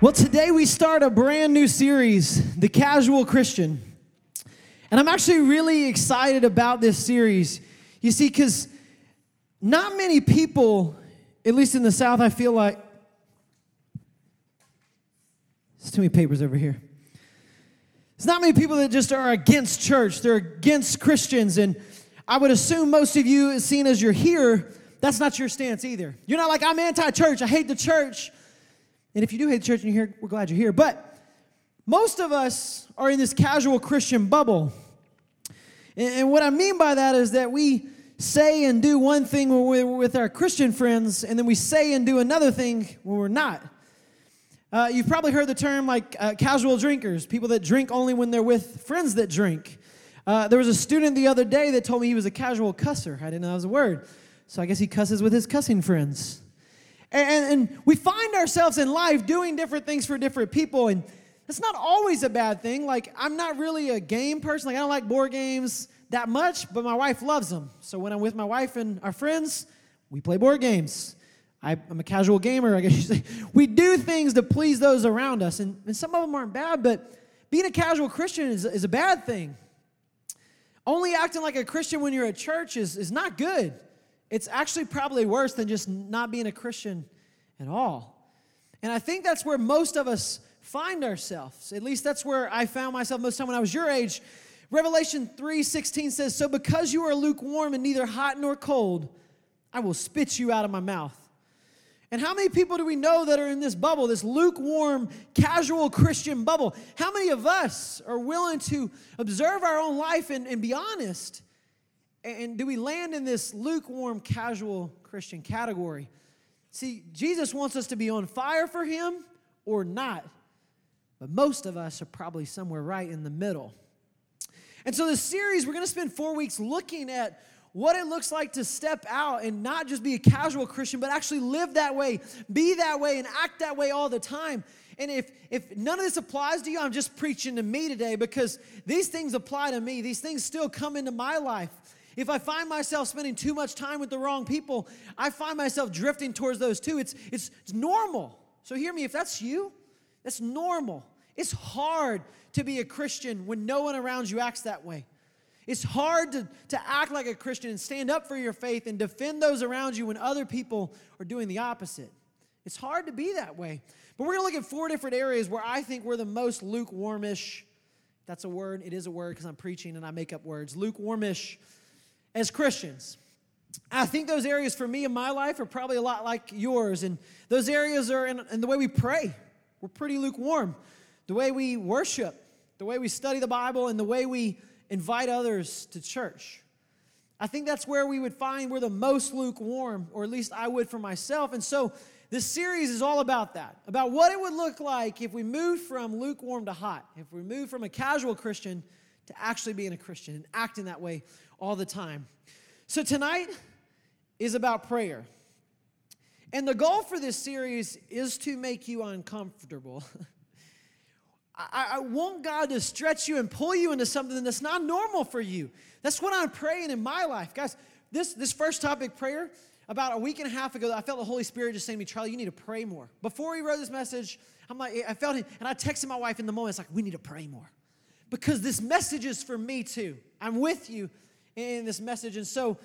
Well, today we start a brand new series, The Casual Christian. And I'm actually really excited about this series. You see, because not many people, at least in the South, I feel like. There's too many papers over here. There's not many people that just are against church, they're against Christians. And I would assume most of you, seeing as you're here, that's not your stance either. You're not like, I'm anti church, I hate the church. And if you do hate the church and you're here, we're glad you're here. But most of us are in this casual Christian bubble. And, what I mean by that is that we say and do one thing when we're with our Christian friends, and then we say and do another thing when we're not. Uh, you've probably heard the term like uh, casual drinkers, people that drink only when they're with friends that drink. Uh, there was a student the other day that told me he was a casual cusser. I didn't know that was a word. So I guess he cusses with his cussing friends. And, and we find ourselves in life doing different things for different people, and that's not always a bad thing. Like, I'm not really a game person. Like, I don't like board games that much, but my wife loves them. So when I'm with my wife and our friends, we play board games. I, am a casual gamer, I guess you say. We do things to please those around us, and, and some of them aren't bad, but being a casual Christian is, is a bad thing. Only acting like a Christian when you're at church is, is not good. It's actually probably worse than just not being a Christian at all. And I think that's where most of us find ourselves. At least that's where I found myself most of the time when I was your age. Revelation 3:16 says, "So because you are lukewarm and neither hot nor cold, I will spit you out of my mouth." And how many people do we know that are in this bubble, this lukewarm, casual Christian bubble? How many of us are willing to observe our own life and, and be honest and do we land in this lukewarm, casual Christian category? See, Jesus wants us to be on fire for Him or not. But most of us are probably somewhere right in the middle. And so, this series, we're going to spend four weeks looking at what it looks like to step out and not just be a casual Christian, but actually live that way, be that way, and act that way all the time. And if, if none of this applies to you, I'm just preaching to me today because these things apply to me. These things still come into my life. If I find myself spending too much time with the wrong people, I find myself drifting towards those too. It's, it's, it's normal. So hear me, if that's you, that's normal. It's hard to be a Christian when no one around you acts that way. It's hard to, to act like a Christian and stand up for your faith and defend those around you when other people are doing the opposite. It's hard to be that way. But we're going to look at four different areas where I think we're the most lukewarmish. That's a word. It is a word because I'm preaching and I make up words. Lukewarmish as Christians. I think those areas for me in my life are probably a lot like yours. And those areas are in, in, the way we pray. We're pretty lukewarm. The way we worship, the way we study the Bible, and the way we invite others to church. I think that's where we would find we're the most lukewarm, or at least I would for myself. And so this series is all about that about what it would look like if we moved from lukewarm to hot, if we moved from a casual Christian to actually being a Christian and acting that way all the time. So tonight is about prayer. And the goal for this series is to make you uncomfortable. I, I, want God to stretch you and pull you into something that's not normal for you. That's what I'm praying in my life. Guys, this, this first topic, prayer, about a week and a half ago, I felt the Holy Spirit just saying to me, Charlie, you need to pray more. Before he wrote this message, I'm like, I felt it, and I texted my wife in the moment, it's like, we need to pray more. Because this message is for me too. I'm with you in this message. And so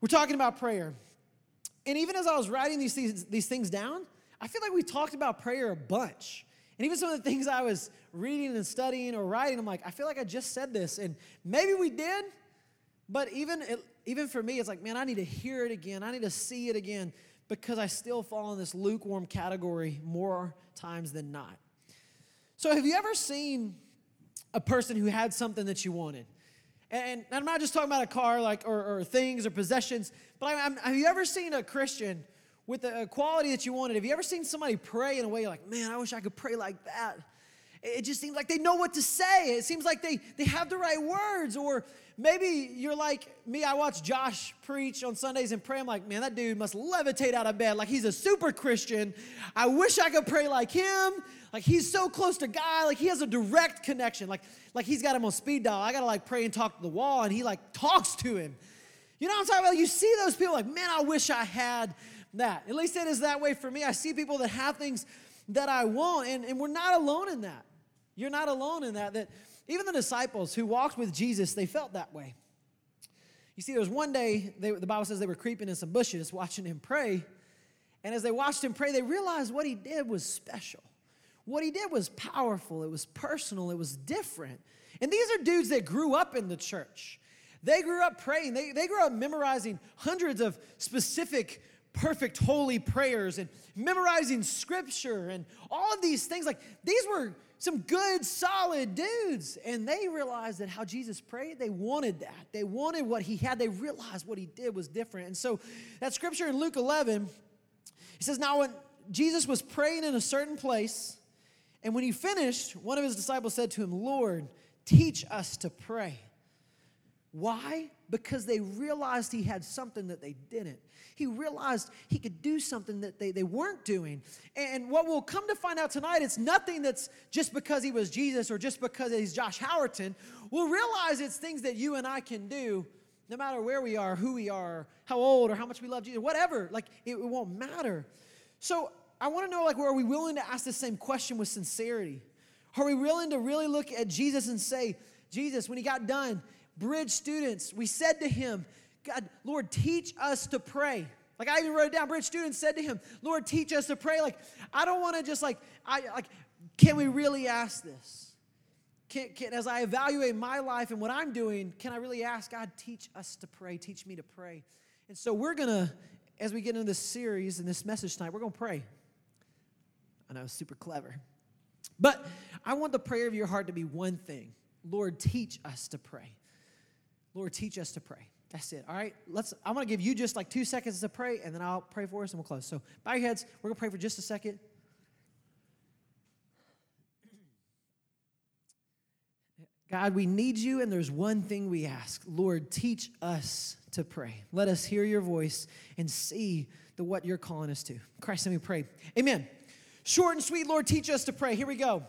we're talking about prayer. And even as I was writing these things, these things down, I feel like we talked about prayer a bunch. And even some of the things I was reading and studying or writing, I'm like, I feel like I just said this. And maybe we did, but even, even for me, it's like, man, I need to hear it again. I need to see it again because I still fall in this lukewarm category more times than not. So, have you ever seen a person who had something that you wanted? And, I'm not just talking about a car like or, or things or possessions, but I, have you ever seen a Christian with a, quality that you wanted? Have you ever seen somebody pray in a way like, man, I wish I could pray like that? It just seems like they know what to say. It seems like they, they have the right words. Or maybe you're like me, I watch Josh preach on Sundays and pray. I'm like, man, that dude must levitate out of bed. Like he's a super Christian. I wish I could pray like him. Like he's so close to God, like he has a direct connection. Like, like he's got him on speed dial. I gotta like pray and talk to the wall, and he like talks to him. You know what I'm talking about? You see those people like, man, I wish I had that. At least it is that way for me. I see people that have things that I want. And, and we're not alone in that. You're not alone in that. That even the disciples who walked with Jesus, they felt that way. You see, there was one day, they, the Bible says they were creeping in some bushes watching him pray. And as they watched him pray, they realized what he did was special. What he did was powerful, it was personal, it was different. And these are dudes that grew up in the church. They grew up praying, they, they grew up memorizing hundreds of specific, perfect, holy prayers and memorizing scripture and all of these things. Like these were some good, solid dudes. And they realized that how Jesus prayed, they wanted that. They wanted what he had. They realized what he did was different. And so that scripture in Luke 11, he says, Now when Jesus was praying in a certain place, and when he finished, one of his disciples said to him, Lord, teach us to pray. Why? Because they realized he had something that they didn't. He realized he could do something that they, they weren't doing. And what we'll come to find out tonight, it's nothing that's just because he was Jesus or just because he's Josh Howerton. We'll realize it's things that you and I can do no matter where we are, who we are, how old, or how much we love Jesus, whatever. Like, it, it won't matter. So, I want to know, like, are we willing to ask the same question with sincerity? Are we willing to really look at Jesus and say, Jesus, when he got done, bridge students, we said to him, God, Lord, teach us to pray. Like I even wrote it down. Bridge students said to him, Lord, teach us to pray. Like, I don't want to just like, I like, can we really ask this? Can, can, as I evaluate my life and what I'm doing, can I really ask God, teach us to pray, teach me to pray? And so we're gonna, as we get into this series and this message tonight, we're gonna pray. I was super clever. But I want the prayer of your heart to be one thing Lord, teach us to pray. Lord, teach us to pray. That's it. All right. Let's. I'm to give you just like two seconds to pray, and then I'll pray for us, and we'll close. So bow your heads. We're to pray for just a second. God, we need you, and there's one thing we ask. Lord, teach us to pray. Let us hear your voice and see the what you're calling us to. Christ, let me pray. Amen. Short and sweet, Lord, teach us to pray. Here we go.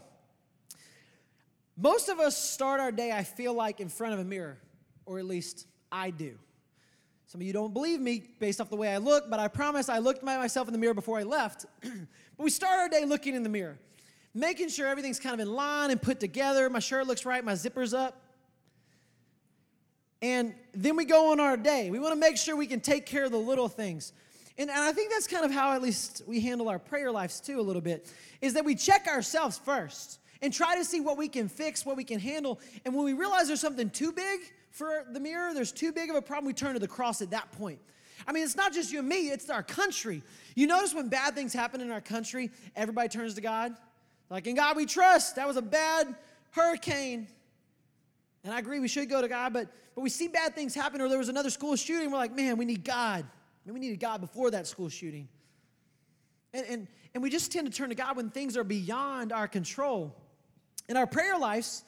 Most of us start our day, I feel like, in front of a mirror, or at least I do. Some of you don't believe me based off the way I look, but I promise I looked at myself in the mirror before I left. but we start our day looking in the mirror, making sure everything's kind of in line and put together. My shirt looks right, my zipper's up. And then we go on our day. We want to make sure we can take care of the little things. And, and I think that's kind of how at least we handle our prayer lives too, a little bit, is that we check ourselves first and try to see what we can fix, what we can handle. And when we realize there's something too big for the mirror, there's too big of a problem, we turn to the cross at that point. I mean, it's not just you and me, it's our country. You notice when bad things happen in our country, everybody turns to God? Like, in God we trust. That was a bad hurricane. And I agree, we should go to God, but, but we see bad things happen, or there was another school shooting, we're like, man, we need God. I mean, we needed God before that school shooting. And, and, and we just tend to turn to God when things are beyond our control. In our prayer lives,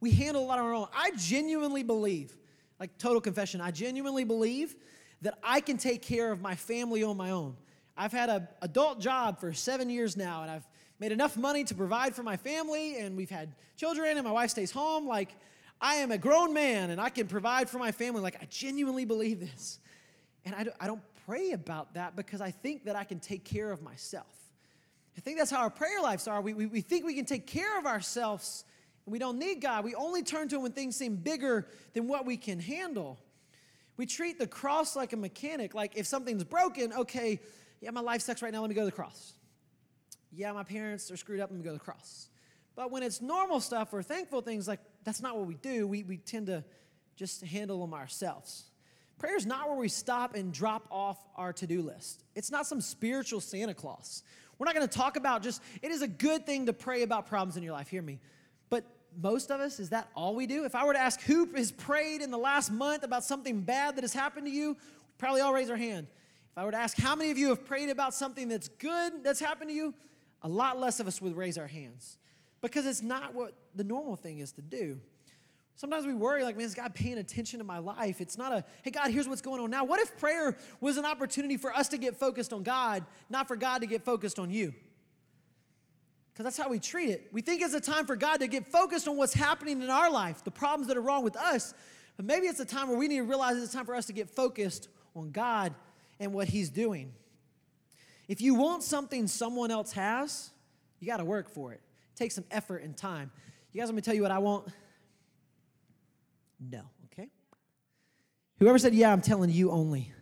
we handle a lot on our own. I genuinely believe, like total confession, I genuinely believe that I can take care of my family on my own. I've had an adult job for seven years now, and I've made enough money to provide for my family, and we've had children, and my wife stays home. Like, I am a grown man, and I can provide for my family. Like, I genuinely believe this. And I don't, I don't pray about that because I think that I can take care of myself. I think that's how our prayer lives are. We, we, we think we can take care of ourselves and we don't need God. We only turn to Him when things seem bigger than what we can handle. We treat the cross like a mechanic. Like if something's broken, okay, yeah, my life sucks right now, let me go to the cross. Yeah, my parents are screwed up, let me go to the cross. But when it's normal stuff or thankful things, like that's not what we do. We, we tend to just handle them ourselves. Prayer is not where we stop and drop off our to do list. It's not some spiritual Santa Claus. We're not going to talk about just, it is a good thing to pray about problems in your life. Hear me. But most of us, is that all we do? If I were to ask who has prayed in the last month about something bad that has happened to you, probably all raise our hand. If I were to ask how many of you have prayed about something that's good that's happened to you, a lot less of us would raise our hands because it's not what the normal thing is to do. Sometimes we worry, like, man, is God paying attention to my life? It's not a, hey, God, here's what's going on now. What if prayer was an opportunity for us to get focused on God, not for God to get focused on you? Because that's how we treat it. We think it's a time for God to get focused on what's happening in our life, the problems that are wrong with us. But maybe it's a time where we need to realize it's time for us to get focused on God and what He's doing. If you want something someone else has, You got to work for it. Take some effort and time. You guys let me tell you what I want? No, okay? Whoever said, Yeah, I'm telling you only.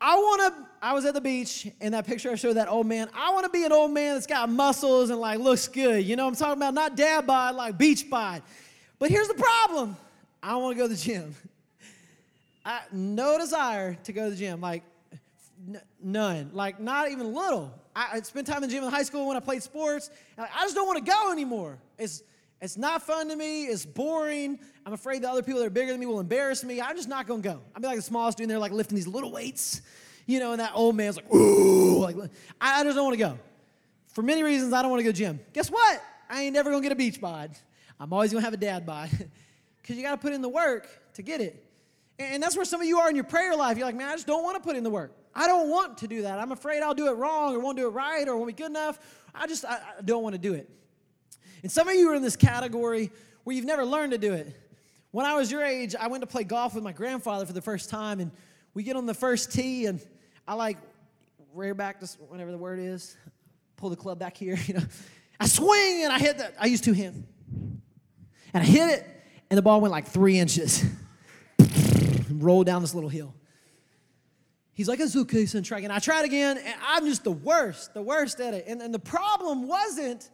I want to, I was at the beach and that picture I showed that old man. I want to be an old man that's got muscles and like looks good. You know I'm talking about? Not dad bod, like beach bod. But here's the problem I want to go to the gym. I, no desire to go to the gym, like n- none, like not even little. I, I spent time in the gym in high school when I played sports. I just don't want to go anymore. It's it's not fun to me. It's boring. I'm afraid the other people that are bigger than me will embarrass me. I'm just not gonna go. I'll be like the smallest dude in there, like lifting these little weights, you know, and that old man's like, ooh, like I, just don't want to go. For many reasons, I don't want to go to gym. Guess what? I ain't never gonna get a beach bod. I'm always gonna have a dad bod. Because you gotta put in the work to get it. And that's where some of you are in your prayer life. You're like, man, I just don't want to put in the work. I don't want to do that. I'm afraid I'll do it wrong or won't do it right or won't be good enough. I just I, I don't want to do it. And some of you are in this category where you've never learned to do it. When I was your age, I went to play golf with my grandfather for the first time, and we get on the first tee, and I like rear back, just whatever the word is, pull the club back here, you know. I swing and I hit that. I use two hands. And I hit it, and the ball went like three inches. Rolled down this little hill. He's like, try again. I tried again, and I'm just the worst, the worst at it. And, and the problem wasn't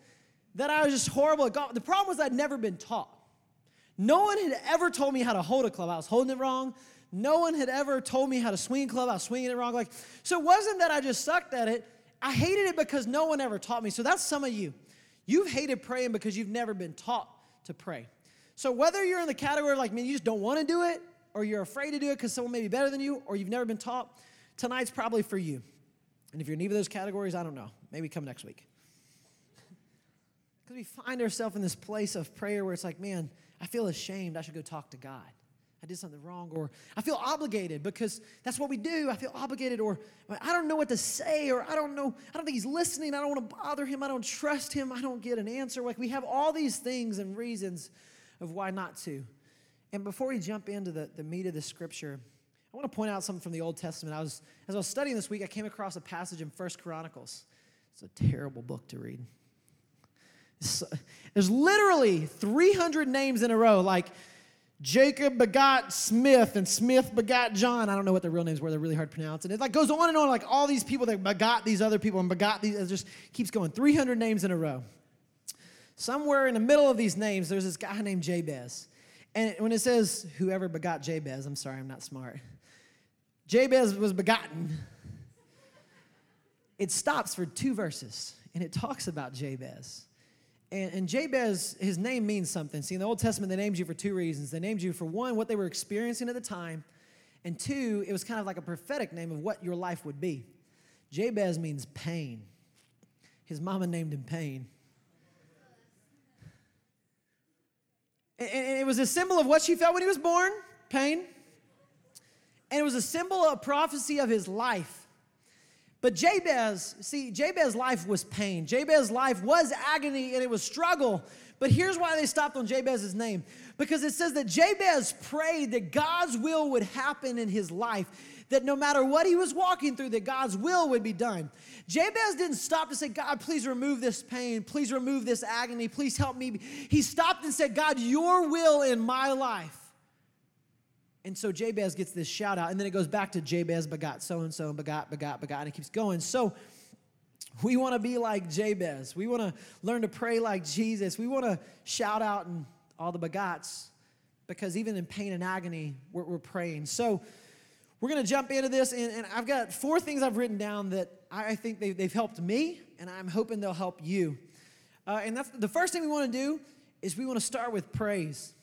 that I was just horrible at golf. The problem was I'd never been taught. No one had ever told me how to hold a club. I was holding it wrong. No one had ever told me how to swing a club. I was swinging it wrong. Like, so it wasn't that I just sucked at it. I hated it because no one ever taught me. So that's some of you. You've hated praying because you've never been taught to pray. So whether you're in the category like, me, you just don't want to do it, or you're afraid to do it because someone may be better than you, or you've never been taught, tonight's probably for you. And if you're in either of those categories, I don't know. Maybe come next week. Because we find ourselves in this place of prayer where it's like, man, I feel ashamed. I should go talk to God. I did something wrong, or I feel obligated because that's what we do. I feel obligated, or I don't know what to say, or I don't know, I don't think he's listening. I don't want to bother him. I don't trust him. I don't get an answer. Like we have all these things and reasons of why not to. And before we jump into the, the meat of the scripture, I want to point out something from the Old Testament. I was, as I was studying this week, I came across a passage in First Chronicles. It's a terrible book to read. There's literally 300 names in a row, like Jacob begot Smith and Smith begot John. I don't know what their real names were. They're really hard to pronounce. And it like goes on and on, like all these people that begot these other people and begot these. It just keeps going. 300 names in a row. Somewhere in the middle of these names, there's this guy named Jabez. And when it says whoever begot Jabez, I'm sorry, I'm not smart. Jabez was begotten. It stops for two verses and it talks about Jabez. And, and Jabez, his name means something. See, in the Old Testament, they named you for two reasons. They named you for one, what they were experiencing at the time, and two, it was kind of like a prophetic name of what your life would be. Jabez means pain. His mama named him Pain. And, and it was a symbol of what she felt when he was born pain. And it was a symbol of prophecy of his life. But Jabez, see, Jabez's life was pain. Jabez's life was agony and it was struggle. But here's why they stopped on Jabez's name because it says that Jabez prayed that God's will would happen in his life, that no matter what he was walking through, that God's will would be done. Jabez didn't stop to say, God, please remove this pain, please remove this agony, please help me. He stopped and said, God, your will in my life. And so Jabez gets this shout out, and then it goes back to Jabez begot so and so, and begot, begot, begot, and it keeps going. So we want to be like Jabez. We want to learn to pray like Jesus. We want to shout out and all the begots because even in pain and agony, we're, we're praying. So we're going to jump into this, and, and, I've got four things I've written down that I think they've, they've helped me, and I'm hoping they'll help you. Uh, and the first thing we want to do is we want to start with praise.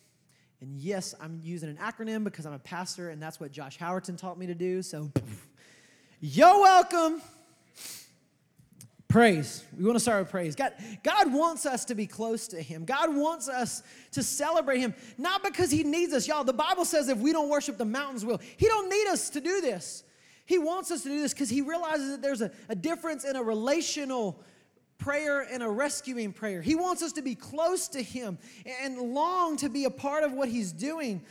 And yes, I'm using an acronym because I'm a pastor, and that's what Josh Howerton taught me to do. So, you're welcome. Praise. We want to start with praise. God, God wants us to be close to Him. God wants us to celebrate Him, not because He needs us. Y'all, the Bible says if we don't worship, the mountains will. He don't need us to do this. He wants us to do this because He realizes that there's a, a difference in a relational prayer and a rescuing prayer. He wants us to be close to Him and long to be a part of what He's doing.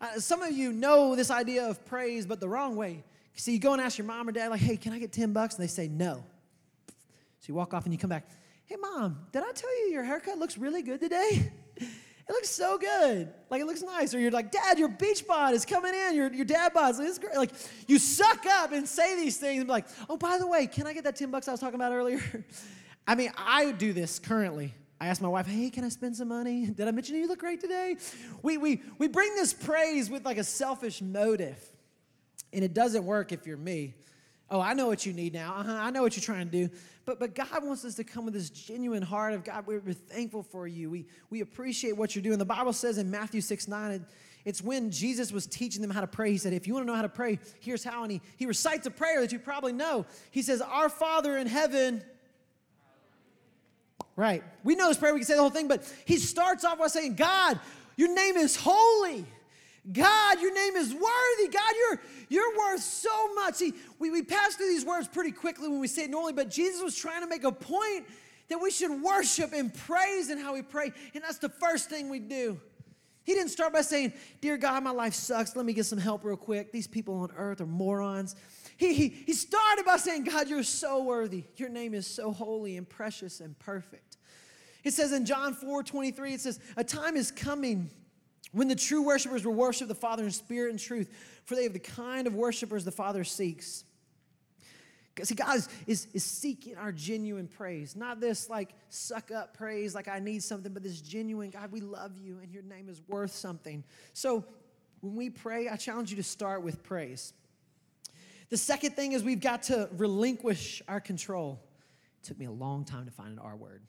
Uh, some of you know this idea of praise, but the wrong way. See, you go and ask your mom or dad, like, hey, can I get 10 bucks? And they say no. So you walk off and you come back. Hey, mom, did I tell you your haircut looks really good today? It looks so good. Like it looks nice. Or you're like, Dad, your beach bod is coming in. Your, your dad bod's like, great. Like you suck up and say these things and be like, oh, by the way, can I get that 10 bucks I was talking about earlier? I mean, I do this currently. I ask my wife, hey, can I spend some money? Did I mention you look great today? We, we, we bring this praise with like a selfish motive. And it doesn't work if you're me. Oh, I know what you need now. Uh-huh, I know what you're trying to do. But, but God wants us to come with this genuine heart of God, we're, we're thankful for you. We, we appreciate what you're doing. The Bible says in Matthew 6 9, it, it's when Jesus was teaching them how to pray. He said, If you want to know how to pray, here's how. And he, he recites a prayer that you probably know. He says, Our Father in heaven. Right. We know this prayer, we can say the whole thing, but he starts off by saying, God, your name is holy. God, your name is worthy. God, you're, you're worth so much. See, we, we pass through these words pretty quickly when we say it normally, but Jesus was trying to make a point that we should worship and praise in how we pray. And that's the first thing we do. He didn't start by saying, Dear God, my life sucks. Let me get some help real quick. These people on earth are morons. He, he, he started by saying, God, you're so worthy. Your name is so holy and precious and perfect. It says in John 4 23, it says, A time is coming when the true worshipers will worship the Father in spirit and truth, for they have the kind of worshipers the Father seeks. See, God is, is, is, seeking our genuine praise, not this like suck up praise, like I need something, but this genuine God, we love you and your name is worth something. So when we pray, I challenge you to start with praise. The second thing is we've got to relinquish our control. It took me a long time to find an R word.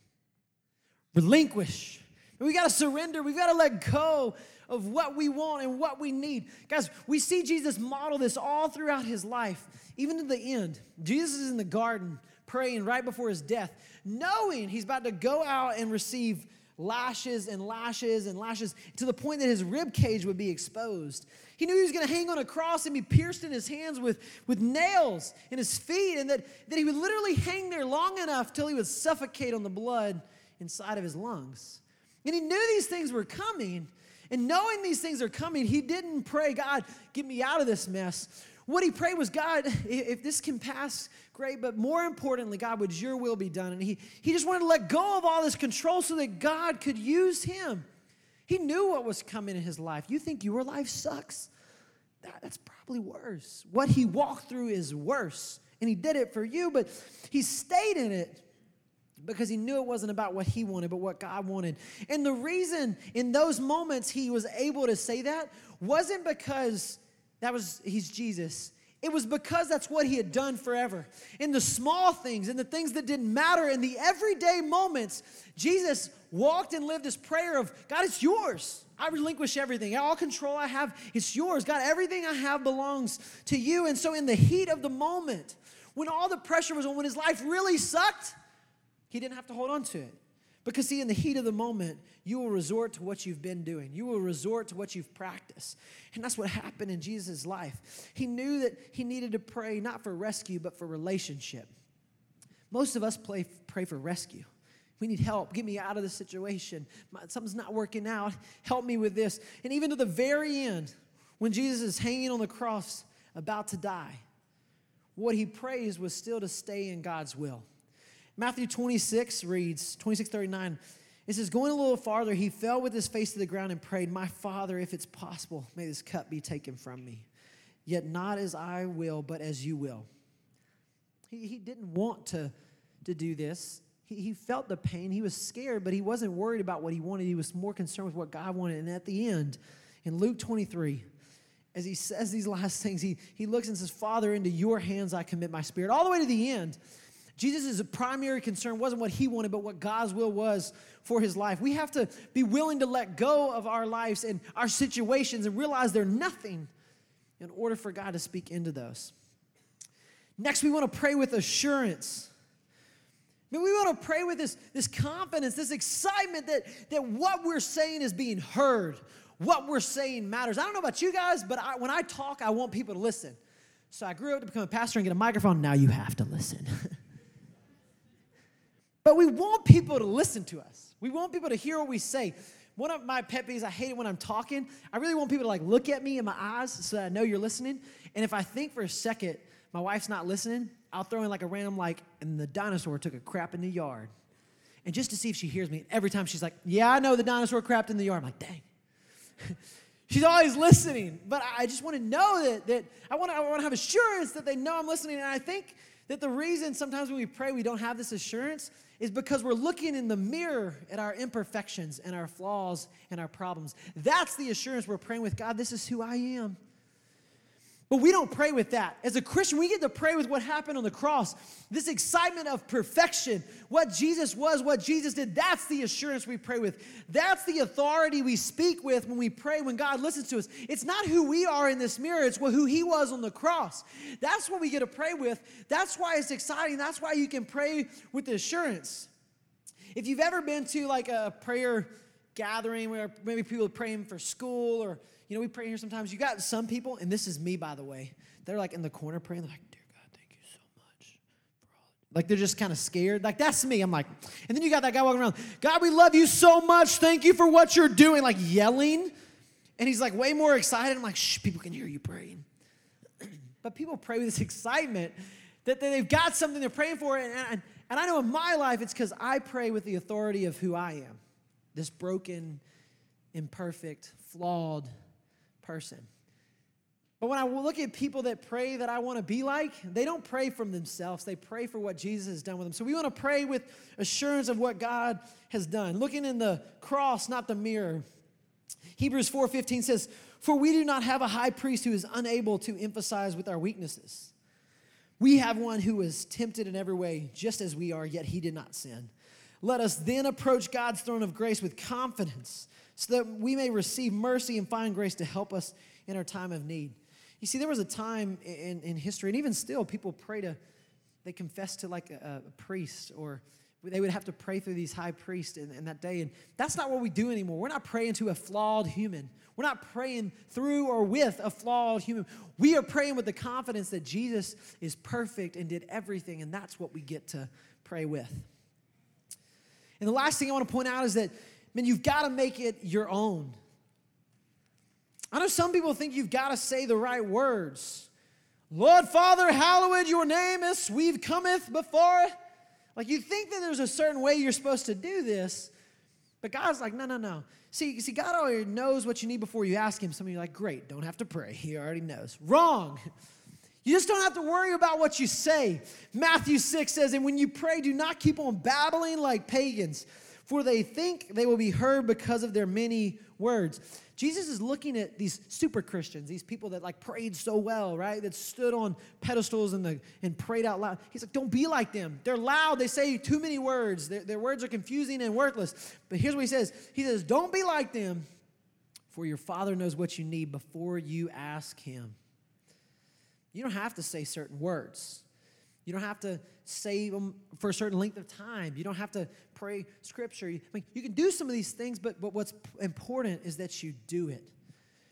Relinquish. We got to surrender. We've got to let go of what we want and what we need. Guys, we see Jesus model this all throughout his life, even to the end. Jesus is in the garden praying right before his death, knowing he's about to go out and receive lashes and lashes and lashes to the point that his rib cage would be exposed. He knew he was going to hang on a cross and be pierced in his hands with, with nails in his feet, and that, that he would literally hang there long enough till he would suffocate on the blood inside of his lungs. And he knew these things were coming, and knowing these things are coming, he didn't pray, God, get me out of this mess. What he prayed was, God, if this can pass, great, but more importantly, God, would your will be done? And he, he just wanted to let go of all this control so that God could use him. He knew what was coming in his life. You think your life sucks? That, that's probably worse. What he walked through is worse. And he did it for you, but he stayed in it because he knew it wasn't about what he wanted, but what God wanted. And the reason in those moments he was able to say that wasn't because that was he's Jesus. It was because that's what he had done forever. In the small things, in the things that didn't matter, in the everyday moments, Jesus walked and lived this prayer of God, it's yours. I relinquish everything. All control I have, it's yours. God, everything I have belongs to you. And so, in the heat of the moment, when all the pressure was on, when his life really sucked, he didn't have to hold on to it. Because, see, in the heat of the moment, you will resort to what you've been doing. You will resort to what you've practiced. And that's what happened in Jesus' life. He knew that he needed to pray not for rescue, but for relationship. Most of us play, pray for rescue. We need help. Get me out of this situation. something's not working out. Help me with this. And even to the very end, when Jesus is hanging on the cross, about to die, what he prays was still to stay in God's will. Matthew 26 reads, 26 39, it says, Going a little farther, he fell with his face to the ground and prayed, My Father, if it's possible, may this cup be taken from me. Yet not as I will, but as you will. He, he didn't want to, to do this. He, he felt the pain. He was scared, but he wasn't worried about what he wanted. He was more concerned with what God wanted. And at the end, in Luke 23, as he says these last things, he, he looks and says, Father, into your hands I commit my spirit. All the way to the end. Jesus' primary concern wasn't what he wanted, but what God's will was for his life. We have to be willing to let go of our lives and our situations and realize they're nothing in order for God to speak into those. Next, we want to pray with assurance. I mean, we want to pray with this, this confidence, this excitement that, that what we're saying is being heard, what we're saying matters. I don't know about you guys, but I, when I talk, I want people to listen. So I grew up to become a pastor and get a microphone. Now you have to listen. But we want people to listen to us. We want people to hear what we say. One of my pet peeves, I hate it when I'm talking. I really want people to like look at me in my eyes so that I know you're listening. And if I think for a second my wife's not listening, I'll throw in like a random like, and the dinosaur took a crap in the yard. and just to see if she hears me. Every time she's like, Yeah, I know the dinosaur crapped in the yard. I'm like, Dang. She's always listening, but I just want to know that, that I, want to, I want to have assurance that they know I'm listening. And I think that the reason sometimes when we pray we don't have this assurance is because we're looking in the mirror at our imperfections and our flaws and our problems. That's the assurance we're praying with God, this is who I am. But we don't pray with that. As a Christian, we get to pray with what happened on the cross. This excitement of perfection, what Jesus was, what Jesus did, that's the assurance we pray with. That's the authority we speak with when we pray, when God listens to us. It's not who we are in this mirror, it's who He was on the cross. That's what we get to pray with. That's why it's exciting. That's why you can pray with assurance. If you've ever been to like a prayer gathering where maybe people are praying for school or you know, we pray here sometimes. You got some people, and this is me, by the way, they're like in the corner praying. Like, Dear God, thank you so much. Like they're just kind of scared. Like that's me. I'm like, and then you got that guy walking around, God, we love you so much. Thank you for what you're doing. Like yelling. And he's like way more excited. I'm like, shh, people can hear you praying. but people pray with this excitement that they've got something they're praying for. And, and, and I know in my life, it's because I pray with the authority of who I am this broken, imperfect, flawed, person. But when I look at people that pray that I want to be like, they don't pray from themselves. They pray for what Jesus has done with them. So we want to pray with assurance of what God has done, looking in the cross, not the mirror. Hebrews 4:15 says, "For we do not have a high priest who is unable to emphasize with our weaknesses. We have one who was tempted in every way, just as we are, yet he did not sin. Let us then approach God's throne of grace with confidence." So that we may receive mercy and find grace to help us in our time of need. You see, there was a time in, in history, and even still, people pray to, they confess to like a, a priest, or they would have to pray through these high priests in, in that day. And that's not what we do anymore. We're not praying to a flawed human. We're not praying through or with a flawed human. We are praying with the confidence that Jesus is perfect and did everything, and that's what we get to pray with. And the last thing I want to point out is that man, you've got to make it your own. I know some people think you've got to say the right words. Lord Father, hallowed your name is, we've cometh before. Like you think that there's a certain way you're supposed to do this, but God's like, no, no, no. See, see, God already knows what you need before you ask Him. Some of you are like, great, don't have to pray. He already knows. Wrong. You just don't have to worry about what you say. Matthew 6 says, and when you pray, do not keep on babbling like pagans for they think they will be heard because of their many words. Jesus is looking at these super Christians, these people that like prayed so well, right? That stood on pedestals and, the, and prayed out loud. He's like, don't be like them. They're loud, they say too many words, their, their words are confusing and worthless. But here's what he says He says, don't be like them, for your Father knows what you need before you ask Him. You don't have to say certain words. You don't have to say them for a certain length of time. You don't have to pray scripture. I mean, you can do some of these things, but, but what's important is that you do it.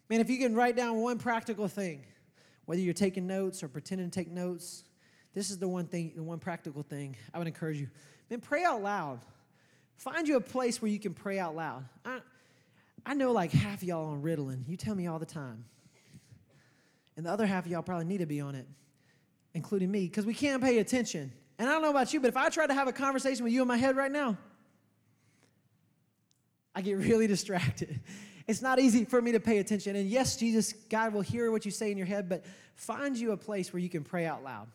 Man, if you can write down one practical thing, whether you're taking notes or pretending to take notes, this is the one thing, the one practical thing I would encourage you. Man, pray out loud. Find you a place where you can pray out loud. I, I know like half of y'all on Ritalin. You tell me all the time. And the other half of y'all probably need to be on it including me, because we can't pay attention. And I don't know about you, but if I try to have a conversation with you in my head right now, I get really distracted. It's not easy for me to pay attention. And yes, Jesus, God will hear what you say in your head, but find you a place where you can pray out loud.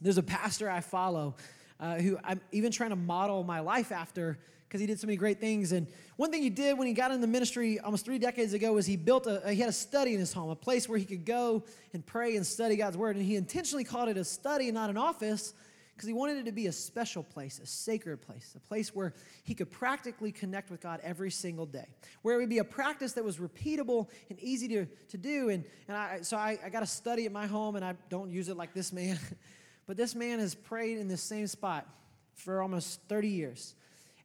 There's a pastor I follow uh, who I'm even trying to model my life after because he did so many great things. And one thing he did when he got in the ministry almost three decades ago was he built a, he had a study in his home, a place where he could go and pray and study God's word. And he intentionally called it a study not an office because he wanted it to be a special place, a sacred place, a place where he could practically connect with God every single day, where it would be a practice that was repeatable and easy to, to do. And, and I, so I, I got a study at my home, and I don't use it like this man, but this man has prayed in this same spot for almost 30 years.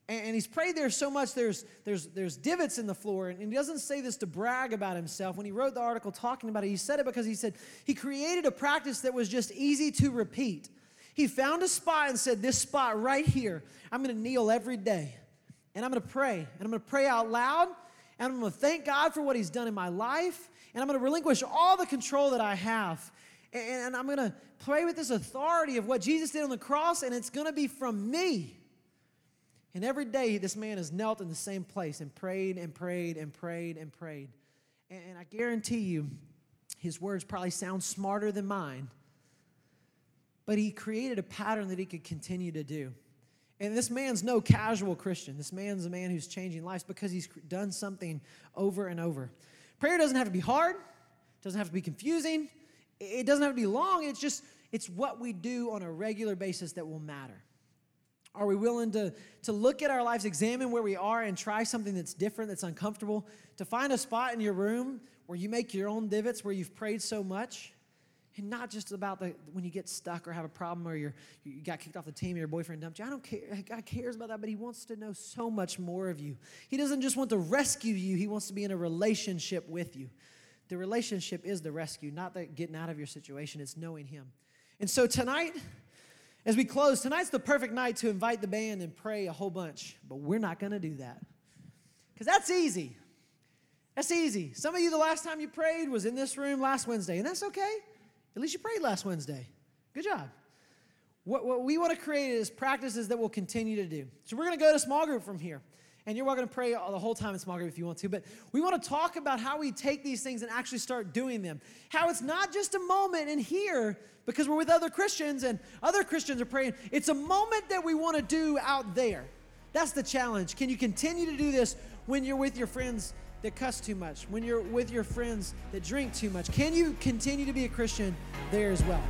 And he's prayed there so much, there's, there's, there's divots in the floor. And he doesn't say this to brag about himself. When he wrote the article talking about it, he said it because he said he created a practice that was just easy to repeat. He found a spot and said, This spot right here, I'm to kneel every day. And I'm to pray. And I'm to pray out loud. And I'm to thank God for what he's done in my life. And I'm to relinquish all the control that I have. And I'm going to pray with this authority of what Jesus did on the cross. And it's to be from me. And every day, this man has knelt in the same place and prayed and prayed and prayed and prayed. And I guarantee you, his words probably sound smarter than mine, but he created a pattern that he could continue to do. And this man's no casual Christian. This man's a man who's changing lives because he's done something over and over. Prayer doesn't have to be hard, it doesn't have to be confusing, it doesn't have to be long. It's just, it's what we do on a regular basis that will matter. Are we willing to, to look at our lives, examine where we are, and try something that's different, that's uncomfortable? To find a spot in your room where you make your own divots, where you've prayed so much, and not just about the, when you get stuck or have a problem or you're, you got kicked off the team, or your boyfriend dumped you. I don't care. God cares about that, but He wants to know so much more of you. He doesn't just want to rescue you, He wants to be in a relationship with you. The relationship is the rescue, not the getting out of your situation, it's knowing Him. And so tonight, as we close, tonight's the perfect night to invite the band and pray a whole bunch, but we're not going to do that. Because that's easy. That's easy. Some of you, the last time you prayed was in this room last Wednesday, and that's okay. At least you prayed last Wednesday. Good job. What, what we want to create is practices that we'll continue to do. So we're going to go to small group from here. And you're welcome to pray the whole time in small group if you want to. But we want to talk about how we take these things and actually start doing them. How it's not just a moment in here because we're with other Christians and other Christians are praying. It's a moment that we want to do out there. That's the challenge. Can you continue to do this when you're with your friends that cuss too much, when you're with your friends that drink too much? Can you continue to be a Christian there as well?